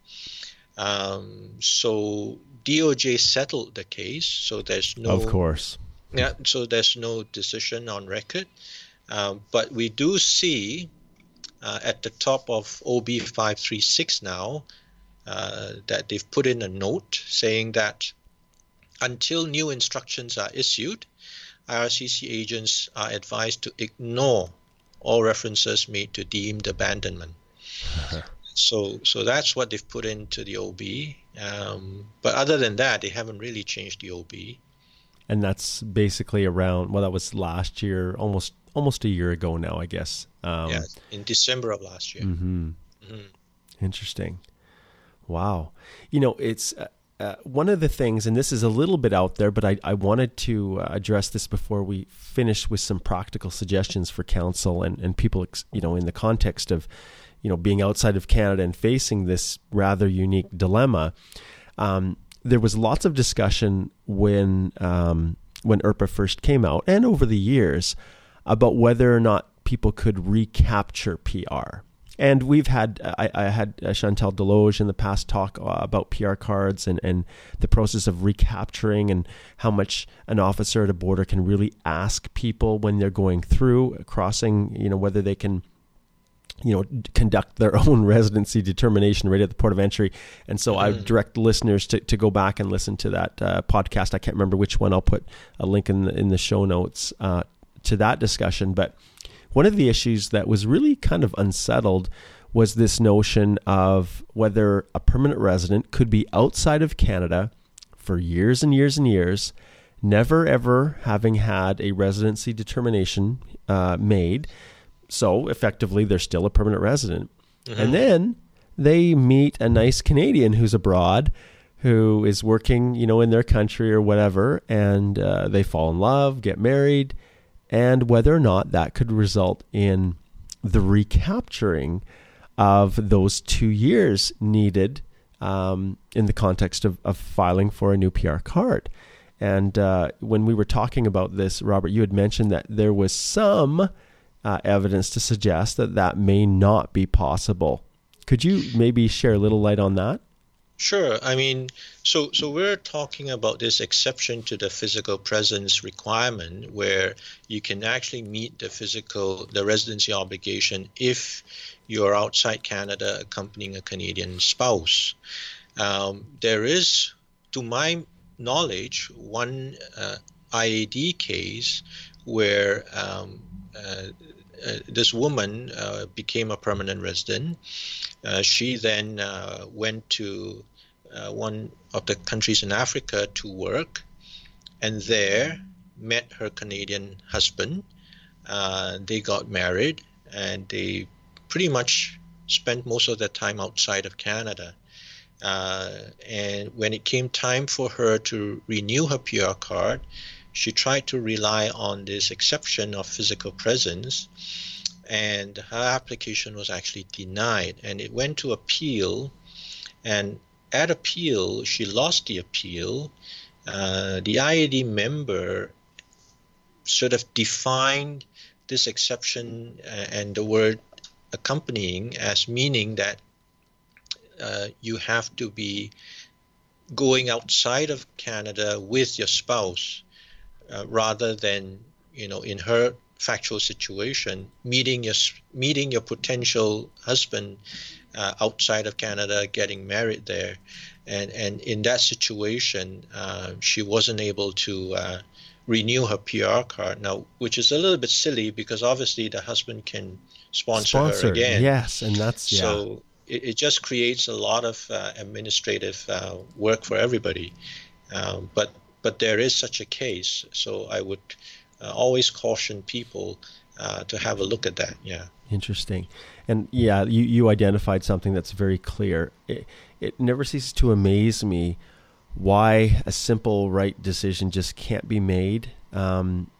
Um, so DOJ settled the case, so there's no. Of course. Yeah, so there's no decision on record. Um, but we do see uh, at the top of OB 536 now uh, that they've put in a note saying that until new instructions are issued, IRCC agents are advised to ignore all references made to deemed abandonment. Uh-huh. So, so that's what they've put into the OB. Um, but other than that, they haven't really changed the OB. And that's basically around. Well, that was last year, almost almost a year ago now, I guess. Um, yeah, in December of last year. Mm-hmm. Mm-hmm. Interesting. Wow. You know, it's uh, uh, one of the things, and this is a little bit out there, but I, I wanted to uh, address this before we finish with some practical suggestions for counsel and, and people, you know, in the context of, you know, being outside of Canada and facing this rather unique dilemma. Um, there was lots of discussion when um, when IRPA first came out, and over the years, about whether or not people could recapture PR. And we've had I, I had uh, Chantal Desloges in the past talk uh, about PR cards and and the process of recapturing and how much an officer at a border can really ask people when they're going through crossing. You know whether they can you know conduct their *laughs* own residency determination right at the port of entry and so i mm-hmm. direct listeners to, to go back and listen to that uh, podcast i can't remember which one i'll put a link in the, in the show notes uh, to that discussion but one of the issues that was really kind of unsettled was this notion of whether a permanent resident could be outside of canada for years and years and years never ever having had a residency determination uh, made so effectively, they're still a permanent resident. Mm-hmm. And then they meet a nice Canadian who's abroad who is working, you know, in their country or whatever, and uh, they fall in love, get married, and whether or not that could result in the recapturing of those two years needed um, in the context of, of, filing for a new PR card. And uh, when we were talking about this, Robert, you had mentioned that there was some uh, evidence to suggest that that may not be possible. Could you maybe share a little light on that? Sure. I mean, so so we're talking about this exception to the physical presence requirement, where you can actually meet the physical the residency obligation if you're outside Canada accompanying a Canadian spouse. Um, there is, to my knowledge, one uh, IAD case where um, uh, Uh, this woman uh, became a permanent resident. Uh, she then uh, went to one of the countries in Africa to work, and there met her Canadian husband. they got married, and they pretty much spent most of their time outside of Canada. Uh, and when it came time for her to renew her PR card, she tried to rely on this exception of physical presence, and her application was actually denied. And it went to appeal, and at appeal, she lost the appeal. Uh, the IAD member sort of defined this exception uh, and the word accompanying as meaning that uh, you have to be going outside of Canada with your spouse uh, rather than you know in her factual situation meeting your meeting your potential husband uh, outside of Canada getting married there. And and in that situation uh, she wasn't able to uh, renew her PR card. Now which is a little bit silly because obviously the husband can sponsor, sponsor her again. yes and that's yeah. so it, it just creates a lot of uh, administrative work for everybody. Um, but but there is such a case. So I would uh, always caution people uh, to have a look at that. Yeah. Interesting. And yeah, you, you identified something that's very clear. It, it never ceases to amaze me why a simple right decision just can't be made, um,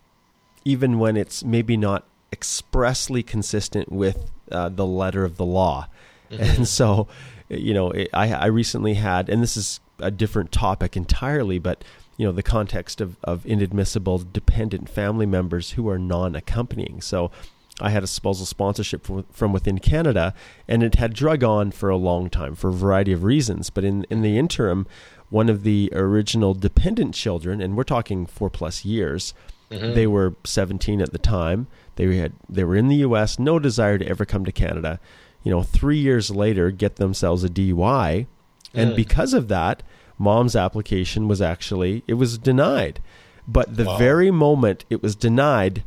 even when it's maybe not expressly consistent with uh, the letter of the law. Mm-hmm. And so, you know, it, I, I recently had, and this is a different topic entirely, but you know the context of, of inadmissible dependent family members who are non-accompanying so i had a spousal sponsorship from, from within canada and it had drug on for a long time for a variety of reasons but in, in the interim one of the original dependent children and we're talking four plus years mm-hmm. they were 17 at the time they had they were in the us no desire to ever come to canada you know three years later get themselves a dui and mm. because of that mom's application was actually it was denied. But the wow. very moment it was denied,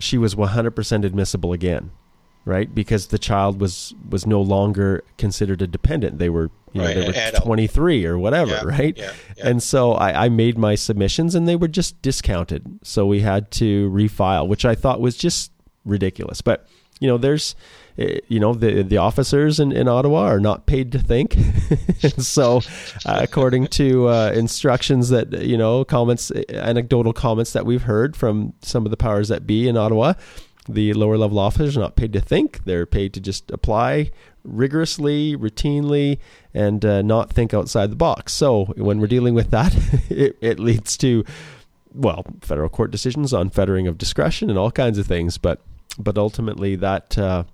she was 100% admissible again, right? Because the child was was no longer considered a dependent. They were you know, they were Adult. 23 or whatever, yeah, right? Yeah, yeah. And so I, I made my submissions and they were just discounted. So we had to refile, which I thought was just ridiculous. But you know, there's you know the the officers in, in Ottawa are not paid to think. *laughs* so, uh, according to uh, instructions that you know comments, anecdotal comments that we've heard from some of the powers that be in Ottawa, the lower level officers are not paid to think; they're paid to just apply rigorously, routinely, and uh, not think outside the box. So, when we're dealing with that, *laughs* it, it leads to well, federal court decisions on fettering of discretion and all kinds of things, but but ultimately that uh,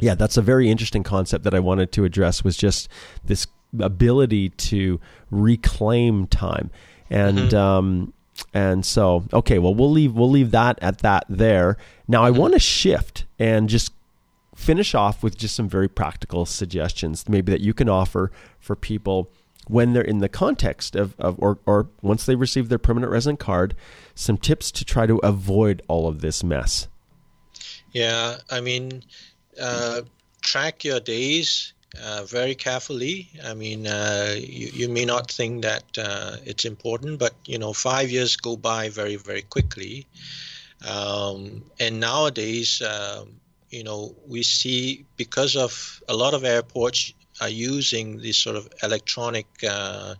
yeah, that's a very interesting concept that I wanted to address was just this ability to reclaim time. And mm-hmm. um, and so okay, well we'll leave we'll leave that at that there. Now I mm-hmm. want to shift and just finish off with just some very practical suggestions maybe that you can offer for people when they're in the context of, of or, or once they receive their permanent resident card, some tips to try to avoid all of this mess. Yeah, I mean, uh, track your days uh, very carefully. I mean, uh, you, you, may not think that uh, it's important, but you know, five years go by very, very quickly. Um, and nowadays, um, you know, we see because of a lot of airports are using this sort of electronic uh,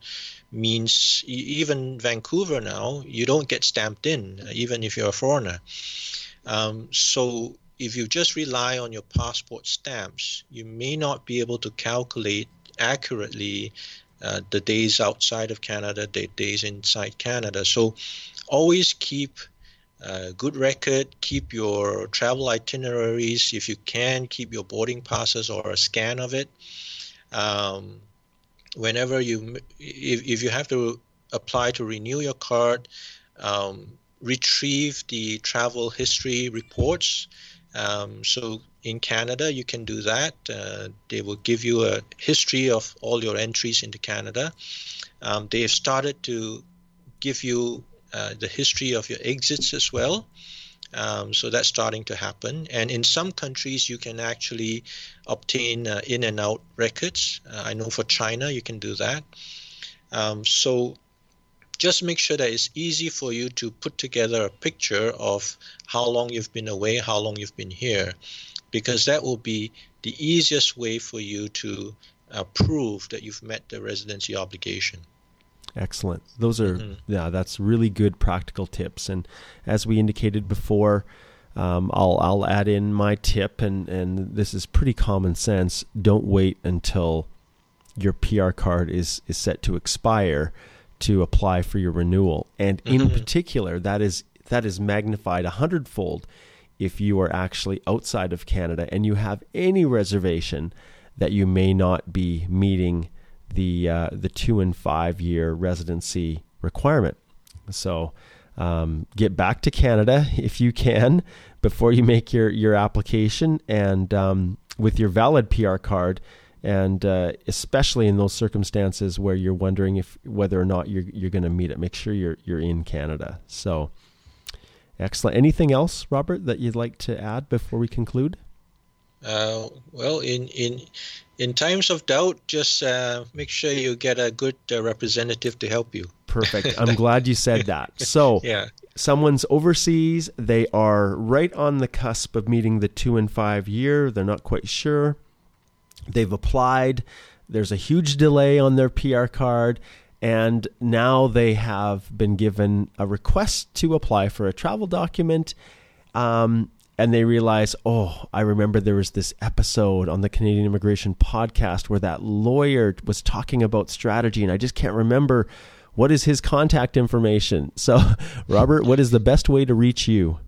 means. Even Vancouver now, you don't get stamped in, even if you're a foreigner. Um, so if you just rely on your passport stamps, you may not be able to calculate accurately uh, the days outside of Canada, the days inside Canada. So always keep a good record, keep your travel itineraries. If you can, keep your boarding passes or a scan of it. Um, whenever you, if, if you have to apply to renew your card, um, retrieve the travel history reports um, so in Canada, you can do that. Uh, they will give you a history of all your entries into Canada. Um, they have started to give you uh, the history of your exits as well. Um, so that's starting to happen. And in some countries, you can actually obtain uh, in and out records. Uh, I know for China, you can do that. Um, so just make sure that it's easy for you to put together a picture of how long you've been away, how long you've been here, because that will be the easiest way for you to uh, prove that you've met the residency obligation. Excellent. Those are mm-hmm. yeah, that's really good practical tips. And as we indicated before, um, I'll I'll add in my tip, and and this is pretty common sense. Don't wait until your PR card is is set to expire to apply for your renewal. And in mm-hmm. particular, that is that is magnified a hundredfold if you are actually outside of Canada and you have any reservation that you may not be meeting the uh, the two and five year residency requirement. So um, get back to Canada *laughs* if you can before you make your your application and um, with your valid PR card and uh, especially in those circumstances where you're wondering if whether or not you're you're going to meet it, make sure you're you're in Canada. So, excellent. Anything else, Robert, that you'd like to add before we conclude? Uh, well, in in in times of doubt, just uh, make sure you get a good uh, representative to help you. Perfect. *laughs* I'm glad you said that. So, yeah. someone's overseas. They are right on the cusp of meeting the two and five year. They're not quite sure They've applied. There's a huge delay on their PR card. And now they have been given a request to apply for a travel document. Um, and they realize, oh, I remember there was this episode on the Canadian Immigration Podcast where that lawyer was talking about strategy, and I just can't remember what is his contact information. *laughs* So, Robert, what is the best way to reach you?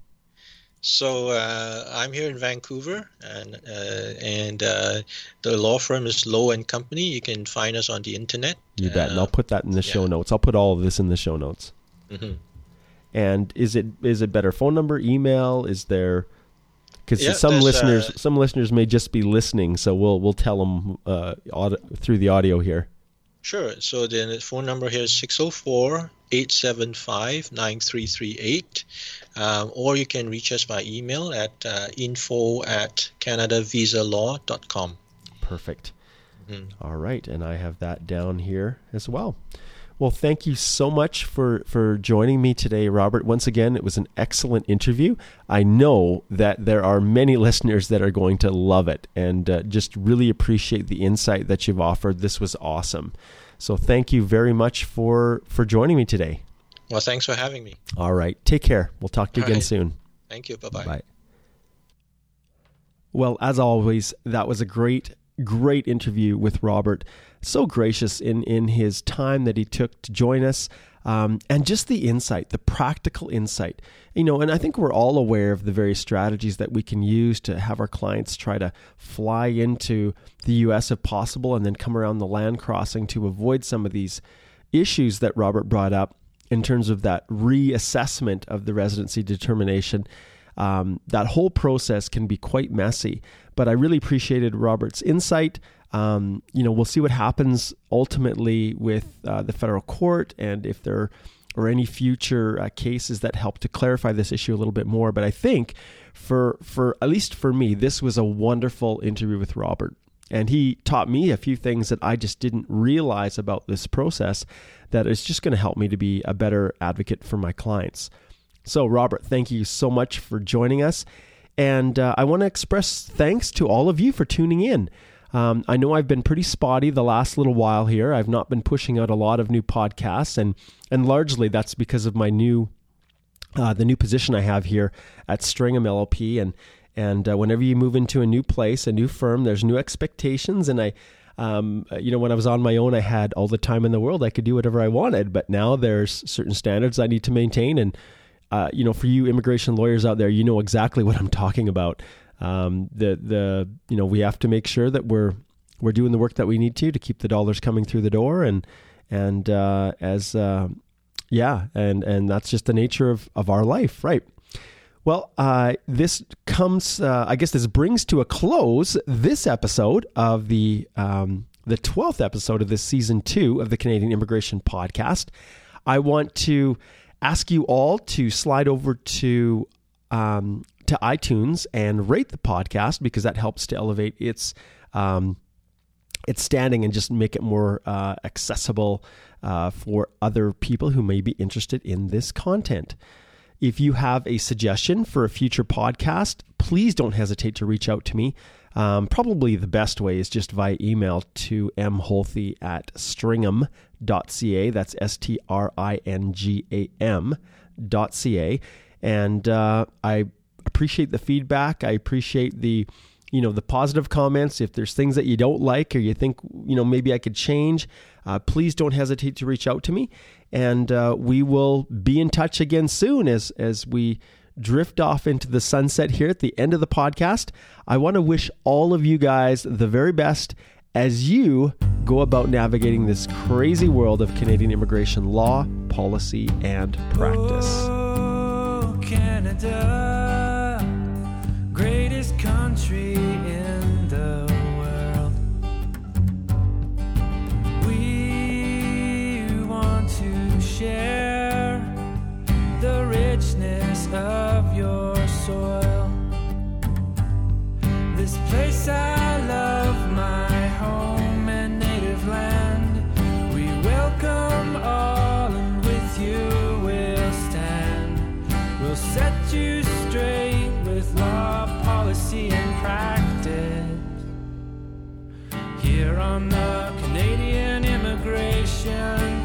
So uh, I'm here in Vancouver, and uh, and uh, the law firm is Low and Company. You can find us on the internet. You bet, and I'll put that in the show notes. I'll put all of this in the show notes. Mm-hmm. And is it is it better phone number, email? Is there? Because yeah, some listeners uh, some listeners may just be listening, so we'll we'll tell them uh, through the audio here. Sure. So the phone number here is 604 875 9338. Um, or you can reach us by email at uh, info at canadavisalaw.com. Perfect. Mm-hmm. All right. And I have that down here as well. Well, thank you so much for, for joining me today, Robert. Once again, it was an excellent interview. I know that there are many *laughs* listeners that are going to love it and uh, just really appreciate the insight that you've offered. This was awesome. So, thank you very much for, for joining me today. Well, thanks for having me. All right. Take care. We'll talk to you All again right. soon. Thank you. Bye-bye. Bye. Well, as always, that was a great, great interview with Robert. So gracious in, in his time that he took to join us. um, and just the insight, the practical insight. You know, and I think we're all aware of the various strategies that we can use to have our clients try to fly into the U.S. if possible, and then come around the land crossing to avoid some of these issues that Robert brought up in terms of that reassessment of the residency determination. Um, that whole process can be quite messy, but I really appreciated Robert's insight. Um, you know, we'll see what happens ultimately with uh, the federal court and if there are any future uh, cases that help to clarify this issue a little bit more. But I think for for at least for me, this was a wonderful interview with Robert. And he taught me a few things that I just didn't realize about this process that is just going to help me to be a better advocate for my clients. So, Robert, thank you so much for joining us. And uh, I want to express thanks to all of you for tuning in. Um, I know I've been pretty spotty the last little while here. I've not been pushing out a lot of new podcasts, and and largely that's because of my new uh, the new position I have here at Stringam LLP. And and uh, whenever you move into a new place, a new firm, there's new expectations. And I, um, you know, when I was on my own, I had all the time in the world. I could do whatever I wanted. But now there's certain standards I need to maintain. And uh, you know, for you immigration lawyers out there, you know exactly *laughs* what I'm talking about um, the the you know we have to make sure that we're we're doing the work that we need to to keep the dollars coming through the door and and uh, as uh, yeah and and that's just the nature of of our life right well uh, this comes uh, i guess this brings to a close this episode of the um, the 12th episode of this season two of the canadian immigration podcast i want to ask you all to slide over to um, to iTunes and rate the podcast because that helps to elevate its um, its standing and just make it more uh, accessible uh, for other people who may be interested in this content. If you have a suggestion for a future podcast, please don't hesitate to reach out to me. Um, probably the best way is just via email to mholthe at stringam.ca. That's S T R I N G A M.ca. And uh, I appreciate the feedback. I appreciate the you know the positive comments if there's things that you don't like or you think you know maybe i could change uh, please don't hesitate to reach out to me and uh, we will be in touch again soon as as we drift off into the sunset here at the end of the podcast. I want to wish all of you guys the very best as you go about navigating this crazy world of canadian immigration law policy and practice. Oh, greatest country of your soil. This place I love, my home and native land. We welcome all, and with you we'll stand. We'll set you straight with law, policy, and practice. Here on the Canadian Immigration